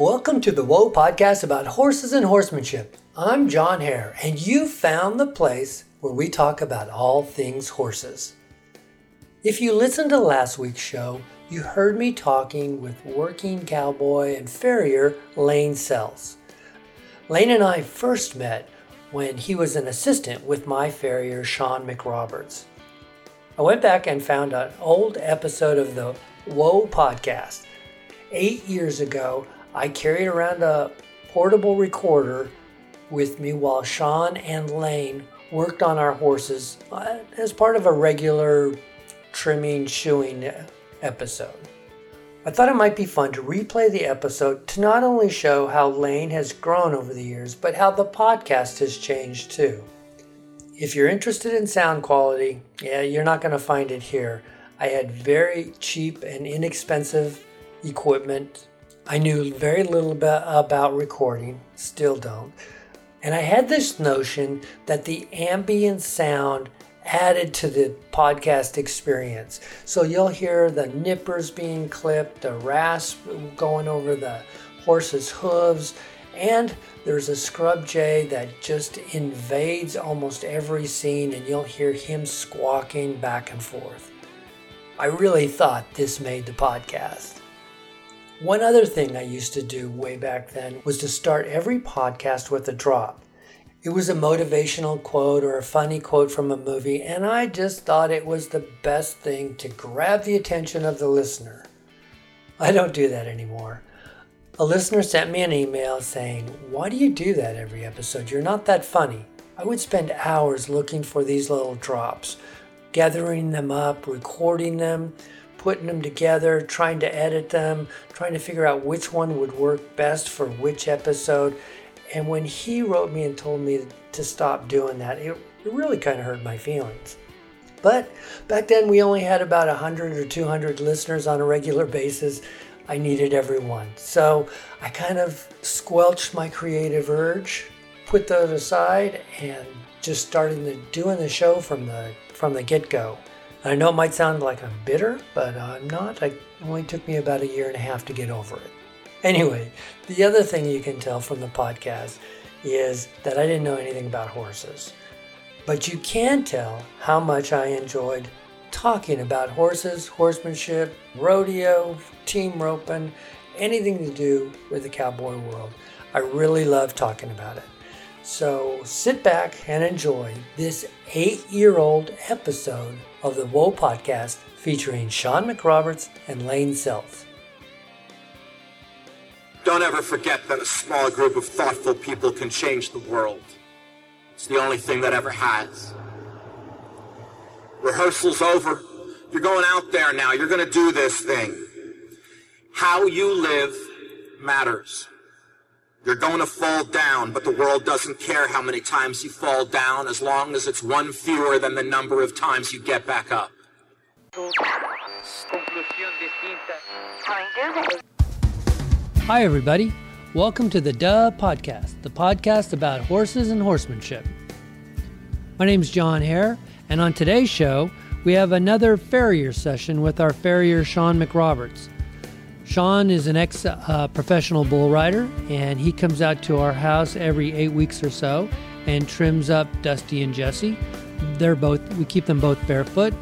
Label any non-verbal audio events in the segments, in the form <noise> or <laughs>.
Welcome to the Whoa podcast about horses and horsemanship. I'm John Hare, and you found the place where we talk about all things horses. If you listened to last week's show, you heard me talking with working cowboy and farrier Lane Sells. Lane and I first met when he was an assistant with my farrier Sean McRoberts. I went back and found an old episode of the Whoa podcast. Eight years ago, I carried around a portable recorder with me while Sean and Lane worked on our horses uh, as part of a regular trimming, shoeing episode. I thought it might be fun to replay the episode to not only show how Lane has grown over the years, but how the podcast has changed too. If you're interested in sound quality, yeah, you're not going to find it here. I had very cheap and inexpensive equipment. I knew very little about, about recording, still don't. And I had this notion that the ambient sound added to the podcast experience. So you'll hear the nippers being clipped, the rasp going over the horse's hooves, and there's a scrub jay that just invades almost every scene, and you'll hear him squawking back and forth. I really thought this made the podcast. One other thing I used to do way back then was to start every podcast with a drop. It was a motivational quote or a funny quote from a movie, and I just thought it was the best thing to grab the attention of the listener. I don't do that anymore. A listener sent me an email saying, Why do you do that every episode? You're not that funny. I would spend hours looking for these little drops, gathering them up, recording them, putting them together, trying to edit them, trying to figure out which one would work best for which episode. And when he wrote me and told me to stop doing that, it, it really kind of hurt my feelings. But back then we only had about 100 or 200 listeners on a regular basis. I needed everyone. So I kind of squelched my creative urge, put those aside, and just started the, doing the show from the from the get-go. I know it might sound like I'm bitter, but I'm not. It only took me about a year and a half to get over it. Anyway, the other thing you can tell from the podcast is that I didn't know anything about horses. But you can tell how much I enjoyed talking about horses, horsemanship, rodeo, team roping, anything to do with the cowboy world. I really love talking about it. So sit back and enjoy this eight year old episode of the Whoa podcast featuring Sean McRoberts and Lane Sells. Don't ever forget that a small group of thoughtful people can change the world. It's the only thing that ever has. Rehearsal's over. You're going out there now. You're going to do this thing. How you live matters. You're going to fall down, but the world doesn't care how many times you fall down as long as it's one fewer than the number of times you get back up. Hi, everybody. Welcome to the Duh Podcast, the podcast about horses and horsemanship. My name is John Hare, and on today's show, we have another farrier session with our farrier Sean McRoberts. Sean is an ex uh, professional bull rider, and he comes out to our house every eight weeks or so and trims up Dusty and Jesse. They're both, we keep them both barefoot.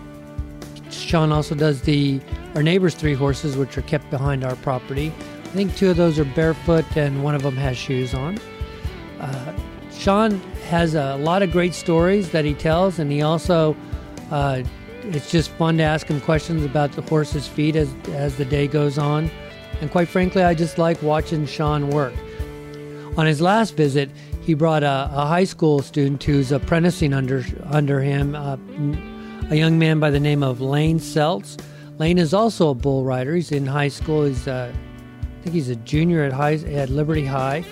Sean also does the our neighbor's three horses, which are kept behind our property. I think two of those are barefoot and one of them has shoes on. Uh, Sean has a lot of great stories that he tells, and he also, uh, it's just fun to ask him questions about the horse's feet as, as the day goes on. And quite frankly, I just like watching Sean work. On his last visit, he brought a, a high school student who's apprenticing under, under him, uh, a young man by the name of Lane Sells. Lane is also a bull rider. He's in high school. He's uh, I think he's a junior at high at Liberty High.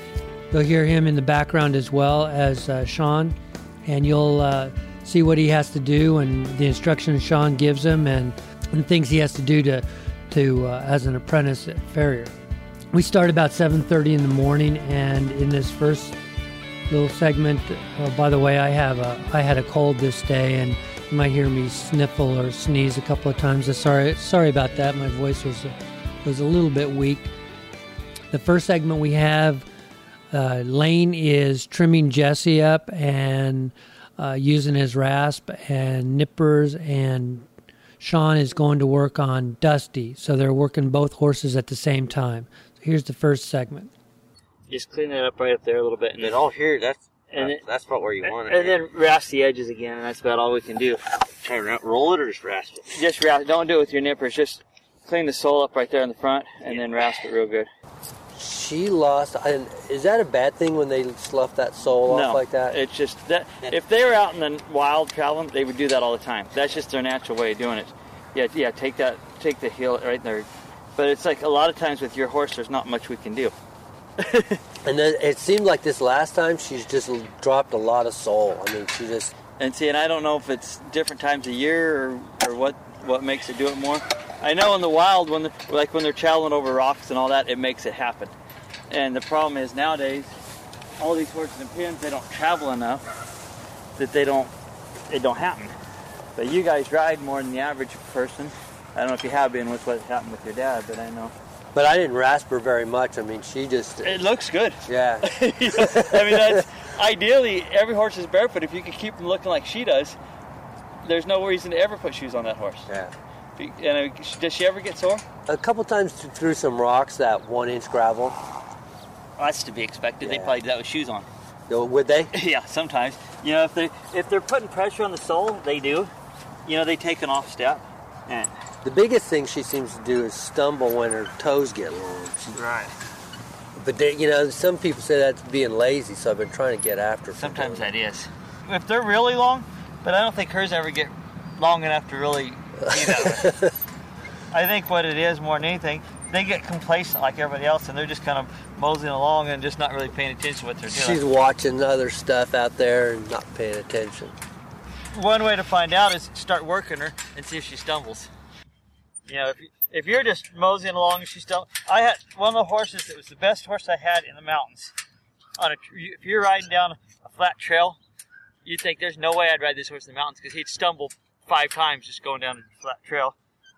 You'll hear him in the background as well as uh, Sean, and you'll uh, see what he has to do and the instructions Sean gives him and, and things he has to do to to uh, as an apprentice at Farrier. We start about 7:30 in the morning, and in this first little segment, oh, by the way, I have a I had a cold this day, and you might hear me sniffle or sneeze a couple of times. I'm Sorry sorry about that. My voice was was a little bit weak. The first segment we have uh, Lane is trimming Jesse up and uh, using his rasp and nippers, and Sean is going to work on Dusty. So they're working both horses at the same time. So here's the first segment. Just clean it up right up there a little bit, and And then all here, that's And that's, it- that's about where you want it. and then rasp the edges again, and that's about all we can do. try to roll it or just rasp it. Just rasp. Don't do it with your nippers. Just clean the sole up right there in the front, and then rasp it real good. She lost. And is that a bad thing when they slough that sole no, off like that? It's just that if they were out in the wild traveling, they would do that all the time. That's just their natural way of doing it. Yeah, yeah. Take that, take the heel right there. But it's like a lot of times with your horse, there's not much we can do. <laughs> and then it seemed like this last time she's just dropped a lot of sole. I mean, she just And see, and I don't know if it's different times of year or, or what what makes it do it more. I know in the wild, when the, like when they're traveling over rocks and all that, it makes it happen. And the problem is nowadays, all these horses and pins, they don't travel enough that they don't it don't happen. But you guys ride more than the average person. I don't know if you have been with what happened with your dad, but I know But I didn't rasp her very much. I mean, she just it looks good. yeah. <laughs> I mean, that's ideally every horse is barefoot. If you could keep them looking like she does, there's no reason to ever put shoes on that horse. Yeah. And does she ever get sore? A couple times through some rocks, that one inch gravel. that's to be expected. They probably do that with shoes on. Would they? <laughs> yeah, sometimes. You know, if they if they're putting pressure on the sole, they do. You know, they take an off step. And The biggest thing she seems to do is stumble when her toes get long. Right. But they, you know, some people say that's being lazy, so I've been trying to get after. her Sometimes that is. If they're really long, but I don't think hers ever get long enough to really I think what it is more than anything, they get complacent like everybody else, and they're just kind of moseying along and just not really paying attention to what they're doing. She's watching other stuff out there and not paying attention. one way to find out is start working her and see if she stumbles. You know, if, if you're just moseying along and she stumbles, I had one of the horses that was the best horse I had in the mountains. On a, if you're riding down a flat trail, you'd think there's no way I'd ride this horse in the mountains because he'd stumble five times just going down a flat trail.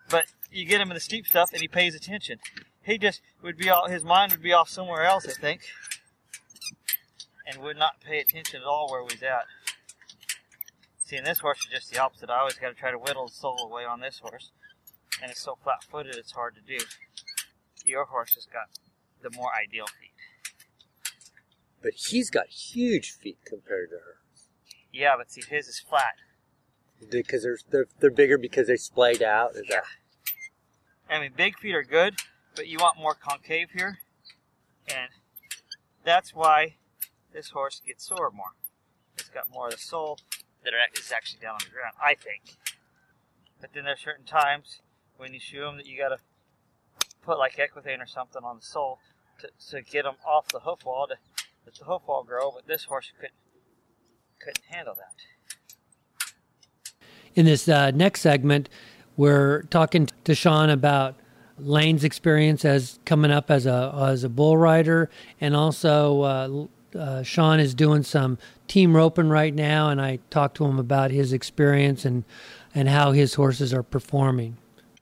But you get him in the steep stuff and he pays attention. He just would be all, his mind would be off somewhere else, I think, and would not pay attention at all where we was at. See, in this horse is just the opposite. I always got to try to whittle the sole away on this horse, and it's so flat-footed, it's hard to do. Your horse has got the more ideal feet. But he's got huge feet compared to her. Yeah, but see, his is flat. Because they're, they're they're bigger because they splayed out. Is that I mean, big feet are good, but you want more concave here, and that's why this horse gets sore more. It's got more of the sole that is actually down on the ground, I think. But then there's certain times when you shoe them that you got to put like Equithane or something on the sole to, to get them off the hoof wall to let the hoof wall grow. But this horse couldn't couldn't handle that. In this uh, next segment, we're talking to Sean about Lane's experience as coming up as a as a bull rider, and also uh, uh, Sean is doing some team roping right now, and I talked to him about his experience and and how his horses are performing.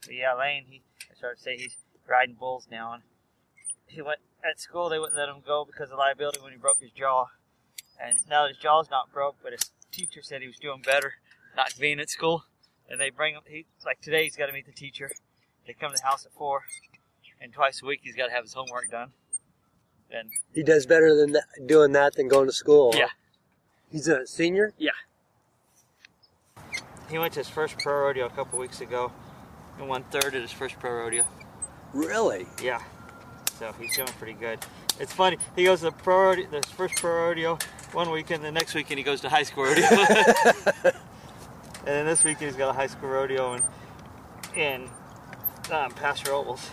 Yeah, Lane, he I started to say he's riding bulls now, and he went at school. They wouldn't let him go because of liability when he broke his jaw. And now his jaw's not broke, but his teacher said he was doing better not being at school. And they bring him. He like today he's got to meet the teacher. They come to the house at four, and twice a week he's got to have his homework done. And he does better than that, doing that than going to school? huh? Yeah. He's a senior. Yeah. He went to his first pro rodeo a couple weeks ago, and won third at his first pro rodeo. Really? Yeah. So he's doing pretty good. It's funny. He goes to the pro rodeo, the first pro rodeo one weekend. The next weekend he goes to high school rodeo. <laughs> <laughs> and then this weekend he's got a high school rodeo in in um, Paso Robles.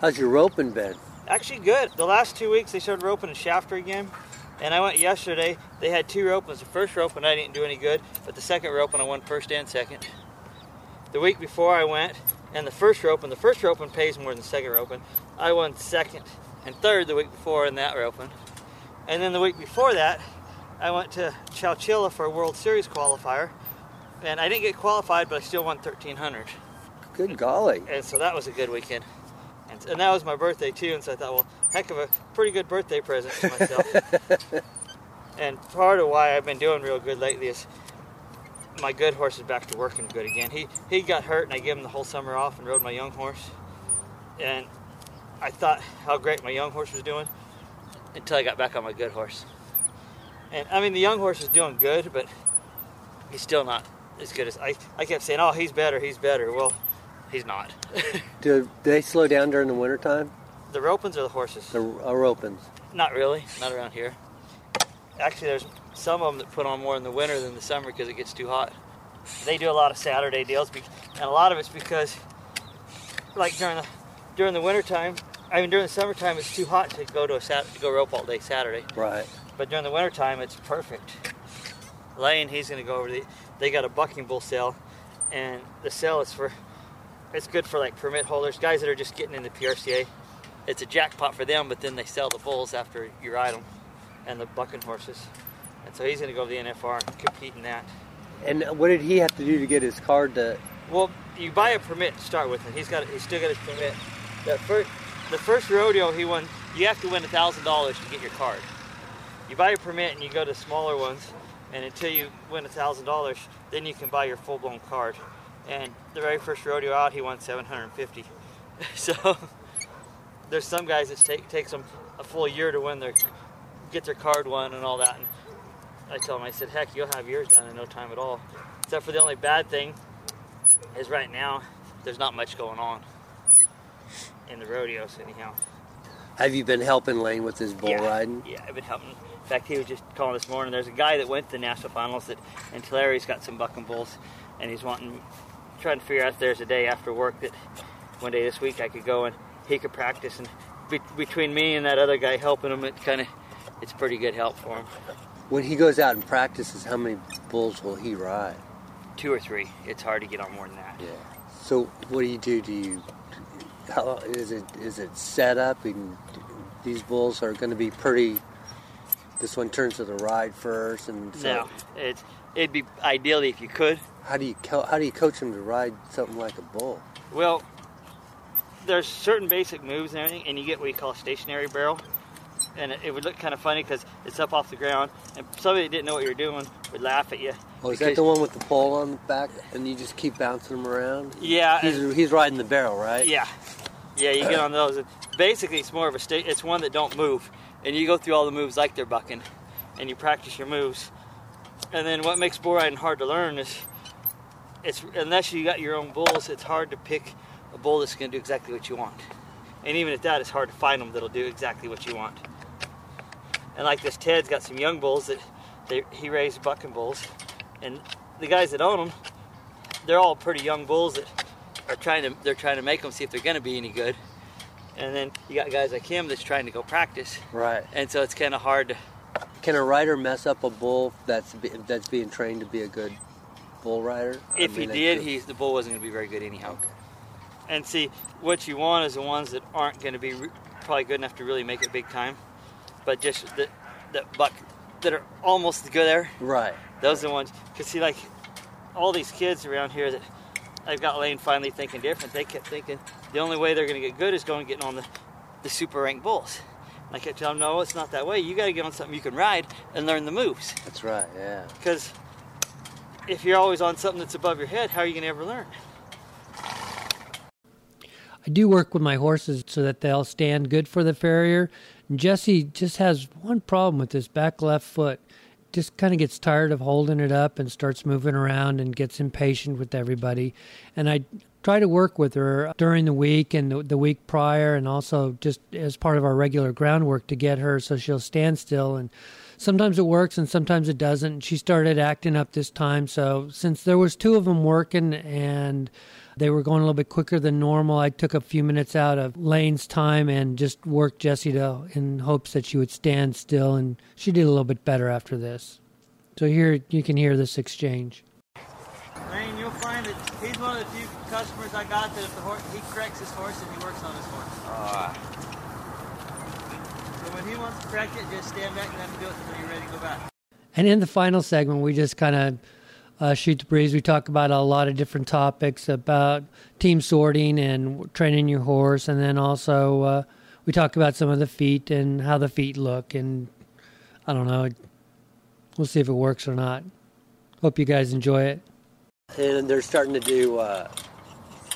How's your roping been? Actually good. The last two weeks they started roping in Shafter again. And I went yesterday. They had two ropings. The first roping I didn't do any good, but the second roping I won first and second. The week before I went, and the first roping, the first roping pays more than the second roping. I won second and third the week before in that roping. And then the week before that, I went to Chowchilla for a World Series qualifier, and I didn't get qualified, but I still won 1300. Good golly. And so that was a good weekend. And And, that was my birthday too, and so I thought, well, heck of a pretty good birthday present to myself. <laughs> and part of why I've been doing real good lately is my good horse is back to working good again. He he got hurt, and I gave him the whole summer off and rode my young horse. And I thought how great my young horse was doing until I got back on my good horse. And I mean, the young horse is doing good, but he's still not as good as I. I kept saying, "Oh, he's better, he's better." Well, he's not. <laughs> Do they slow down during the wintertime? the ropens or the horses? The uh. Not really, not around here. Actually, there's some of them that put on more in the winter than the summer because it gets too hot. They do a lot of Saturday deals, be- and a lot of it's because, like during the during the wintertime, I mean during the summertime, it's too hot to go to a sat- to go rope all day Saturday. Right. But during the wintertime, it's perfect. Lane, he's going to go over the. They got a bucking bull sale, and the sale is for. It's good for like permit holders, guys that are just getting into PRCA. It's a jackpot for them, but then they sell the bulls after you ride them, and the bucking horses. And so he's going to go to the NFR and compete in that. And what did he have to do to get his card to? Well, you buy a permit to start with, and he's got he's still got his permit. The first the first rodeo he won, you have to win a thousand dollars to get your card. You buy a permit and you go to smaller ones, and until you win a thousand dollars, then you can buy your full blown card. And the very first rodeo out, he won seven hundred and fifty. <laughs> so there's some guys that take takes them a full year to win their get their card won and all that. And I told him, I said, heck, you'll have yours done in no time at all. Except for the only bad thing is right now there's not much going on in the rodeos anyhow. Have you been helping Lane with his bull yeah. riding? Yeah, I've been helping. In fact, he was just calling this morning. There's a guy that went to the national finals that in Tulare. He's got some bucking bulls, and he's wanting, trying to figure out if there's a day after work that one day this week I could go and he could practice. And be, between me and that other guy helping him, it kind of, it's pretty good help for him. When he goes out and practices, how many bulls will he ride? Two or three. It's hard to get on more than that. Yeah. So what do you do? Do you? How is it? Is it set up? And these bulls are going to be pretty. This one turns to the ride first, and so No, it's it'd be ideally if you could. how do you co- how do you coach them to ride something like a bull? Well, there's certain basic moves and everything, and you get what you call a stationary barrel. And it, it would look kind of funny because it's up off the ground, and somebody that didn't know what you were doing would laugh at you. Oh, is that the one with the pole on the back, and you just keep bouncing him around? Yeah, and- He's, he's riding the barrel, right? Yeah, yeah, you get on those. And basically, it's more of a state. It's one that don't move, and you go through all the moves like they're bucking, and you practice your moves. And then what makes bull riding hard to learn is, it's unless you got your own bulls, it's hard to pick a bull that's going to do exactly what you want. And even at that, it's hard to find them that'll do exactly what you want. And like this, Ted's got some young bulls that they, he raised bucking bulls, and the guys that own them, they're all pretty young bulls that are trying to they're trying to make them see if they're going to be any good. And then you got guys like him that's trying to go practice, Right. and so it's kind of hard to. Can a rider mess up a bull that's be, that's being trained to be a good bull rider? If he mean, it did, he's the bull wasn't going to be very good anyhow. Okay. And see, what you want is the ones that aren't going to be re- probably good enough to really make it big time, but just that that buck that are almost as good there. Right. Those are the ones. Cause see, like all these kids around here that I've got Lane finally thinking different. They kept thinking the only way they're going to get good is going getting on the the super ranked bulls. And I kept telling them, no, it's not that way. You got to get on something you can ride and learn the moves. That's right. Yeah. Because if you're always on something that's above your head, how are you going to ever learn? I do work with my horses so that they'll stand good for the farrier. And Jesse just has one problem with his back left foot. Just kind of gets tired of holding it up and starts moving around and gets impatient with everybody. And I try to work with her during the week and the, the week prior, and also just as part of our regular groundwork to get her so she'll stand still. And sometimes it works and sometimes it doesn't. She started acting up this time, so since there was two of them working and they were going a little bit quicker than normal. I took a few minutes out of Lane's time and just worked Jesse to in hopes that she would stand still, and she did a little bit better after this. So here you can hear this exchange. Lane, you'll find that he's one of the few customers I got that if the horse, he corrects his horse and he works on his horse. Ah. So when he wants to correct it, just stand back and let him do it until you're ready to go back. And in the final segment, we just kind of uh, Shoot the Breeze. We talk about a lot of different topics about team sorting and training your horse, and then also uh, we talk about some of the feet and how the feet look. And I don't know, we'll see if it works or not. Hope you guys enjoy it. and they're starting to do uh,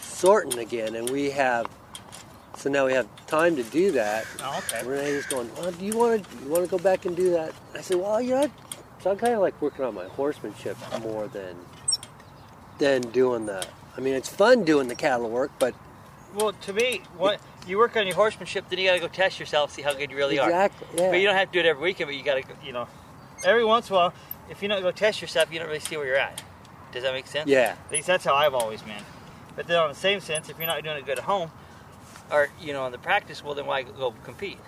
sorting again, and we have. So now we have time to do that. Oh, okay. Renee's going, well, do you want to you want to go back and do that? I said, well, you know, so I'm kind of like working on my horsemanship more than than doing the. I mean, it's fun doing the cattle work, but Well, to me, what you work on your horsemanship, then you got to go test yourself, see how good you really are. exactly, yeah. But you don't have to do it every weekend. But you got to, you know, every once in a while, if you don't go test yourself, you don't really see where you're at. Does that make sense? yeah, At least that's how I've always been. But then on the same sense, if you're not doing it good at home, or you know, in the practice, well, then why go compete?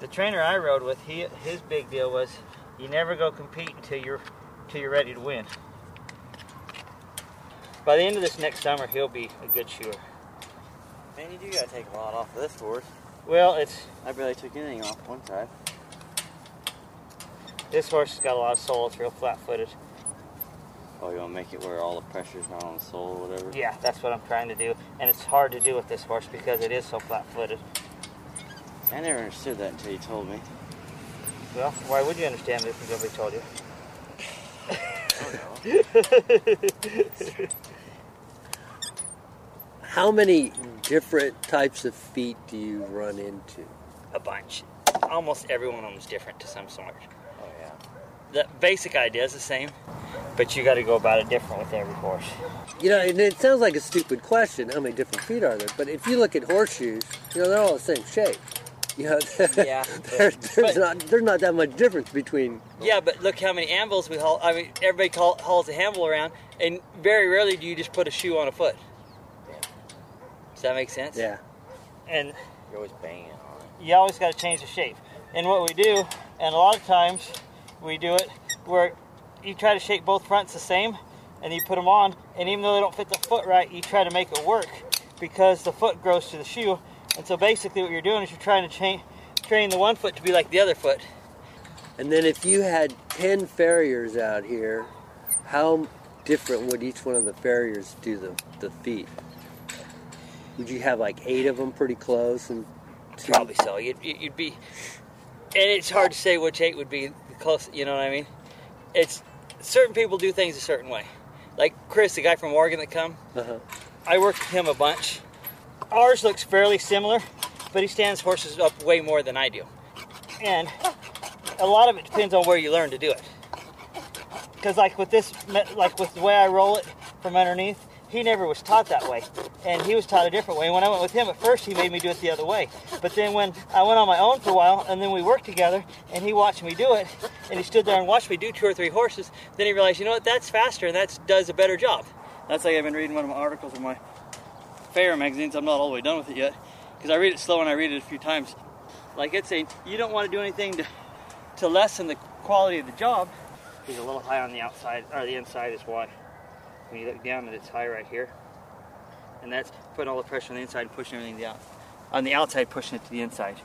The trainer I rode with, he his big deal was you never go compete until you're until you're ready to win. By the end of this next summer, he'll be a good shooter. Man, you do gotta take a lot off of this horse. Well, it's I barely took anything off one time. this horse has got a lot of sole. It's real flat-footed. Oh, you wanna make it where all the pressure's not on the sole or whatever? Yeah, that's what I'm trying to do, and it's hard to do with this horse because it is so flat-footed. I never understood that until you told me. Well, why would you understand it if nobody told you? <laughs> How many different types of feet do you run into? a bunch. Almost every one of them is different to some sort. Oh yeah. The basic idea is the same, but you got to go about it different with every horse. You know, and it sounds like a stupid question. How many different feet are there? But if you look at horseshoes, you know they're all the same shape. You know, <laughs> Yeah, there, but- there's not there's not that much difference between. Yeah, but look how many anvils we haul. I mean, everybody call, hauls a handle around, and very rarely do you just put a shoe on a foot. Does that make sense? Yeah. And You're always banging on it. you always got to change the shape. And what we do, and a lot of times we do it where you try to shape both fronts the same, and you put them on, and even though they don't fit the foot right, you try to make it work because the foot grows to the shoe. And so basically, what you're doing is you're trying to cha- train the one foot to be like the other foot. And then if you had ten farriers out here, how different would each one of the farriers do the the feet? Would you have like eight of them pretty close and two? Probably so. You'd, you'd be, and it's hard to say which eight would be close. You know what I mean? It's certain people do things a certain way. Like Chris, the guy from Oregon that come, Uh-huh. I worked with him a bunch. Ours looks fairly similar, but he stands horses up way more than I do, and a lot of it depends on where you learn to do it. Because like with this, like with the way I roll it from underneath, he never was taught that way, and he was taught a different way. When I went with him at first, he made me do it the other way. But then when I went on my own for a while, and then we worked together, and he watched me do it, and he stood there and watched me do two or three horses, then he realized, you know what, that's faster, and that does a better job. That's like I've been reading one of my articles in my favorite magazines. I'm not all the way done with it yet, because I read it slow and I read it a few times. Like it's saying, you don't want to do anything to to lessen the quality of the job. He's a little high on the outside, or the inside is why. When you look down, that it's high right here, and that's putting all the pressure on the inside and pushing everything down. On the outside, pushing it to the inside.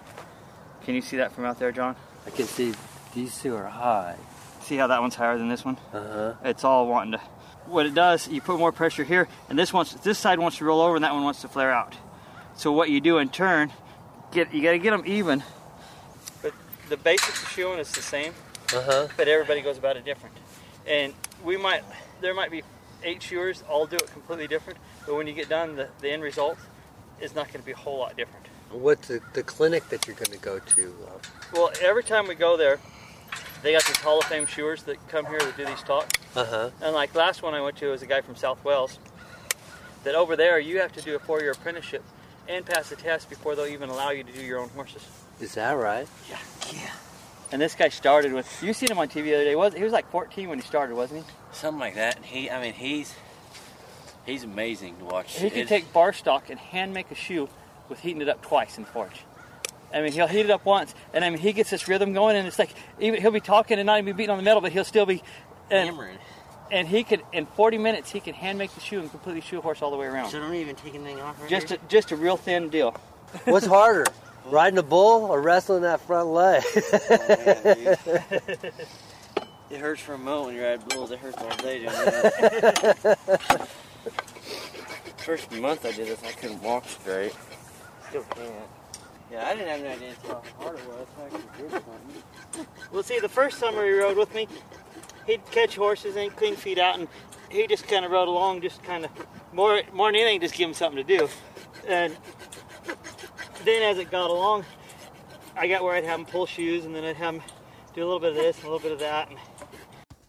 Can you see that from out there, John? I can see these two are high. See how that one's higher than this one? Uh huh. It's all wanting to. What it does, you put more pressure here, and this wants this side wants to roll over, and that one wants to flare out. So what you do in turn, get you got to get them even. But the basics of shoeing is the same, Uh huh. but everybody goes about it different. And we might there might be eight shoers all do it completely different, but when you get done, the, the end result is not going to be a whole lot different. What's the, the clinic that you're going to go to? Uh, Well, every time we go there, they got these Hall of Fame shoers that come here that do these talks. Uh huh. And like last one I went to was a guy from South Wales. That over there you have to do a four-year apprenticeship and pass a test before they'll even allow you to do your own horses. Is that right? Yeah, yeah. And this guy started with you seen him on TV the other day. Was he was like 14 when he started, wasn't he? Something like that. And he, I mean, he's he's amazing to watch. He can It- take bar stock and hand make a shoe with heating it up twice in the forge. I mean, he'll heat it up once, and I mean, he gets this rhythm going, and it's like even he'll be talking and not even be beating on the metal, but he'll still be. And, hammering. and he could in 40 minutes he can hand make the shoe and completely shoe a horse all the way around. So don't even take anything off. Right Just here? a, just a real thin deal. <laughs> What's harder, riding a bull or wrestling that front leg? <laughs> Oh, man, it hurts for a moment when you're at bulls. It hurts all day doing that. <laughs> First month I did this, I couldn't walk straight. Still can't. Yeah, I didn't have an idea until how hard it was. I actually. Well, see, the first summer he rode with me, he'd catch horses and clean feet out, and he just kind of rode along, just kind of more more than anything, just give him something to do. And then as it got along, I got where I'd have him pull shoes, and then I'd have him do a little bit of this and a little bit of that.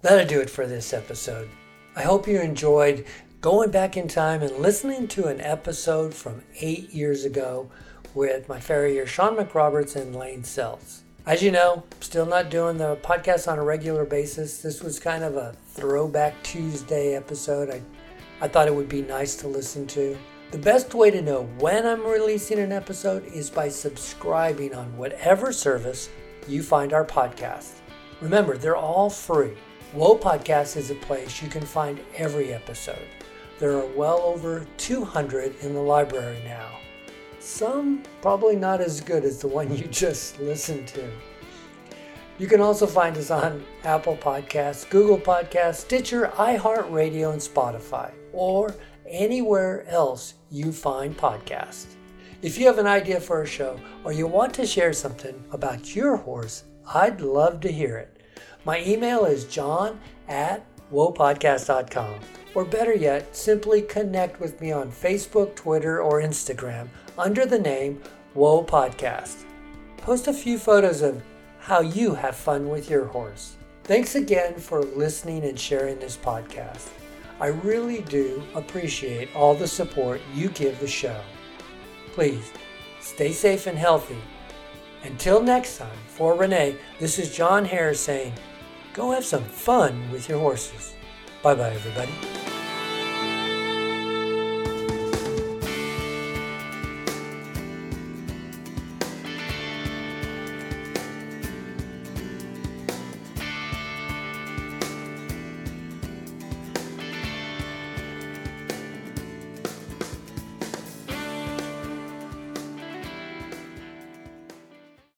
That'll do it for this episode. I hope you enjoyed going back in time and listening to an episode from eight years ago with my farrier Sean McRoberts and Lane Sells. As you know, still not doing the podcast on a regular basis. This was kind of a throwback Tuesday episode. I, I thought it would be nice to listen to. The best way to know when I'm releasing an episode is by subscribing on whatever service you find our podcast. Remember, they're all free. Whoa Podcast is a place you can find every episode. There are well over 200 in the library now. Some probably not as good as the one <laughs> you just listened to. You can also find us on Apple Podcasts, Google Podcasts, Stitcher, iHeartRadio, and Spotify, or anywhere else you find podcasts. If you have an idea for a show or you want to share something about your horse, I'd love to hear it. My email is john at whoapodcast.com. Or better yet, simply connect with me on Facebook, Twitter, or Instagram under the name Whoa Podcast. Post a few photos of how you have fun with your horse. Thanks again for listening and sharing this podcast. I really do appreciate all the support you give the show. Please stay safe and healthy. Until next time, for Renee, this is John Harris saying, go have some fun with your horses. Bye bye, everybody.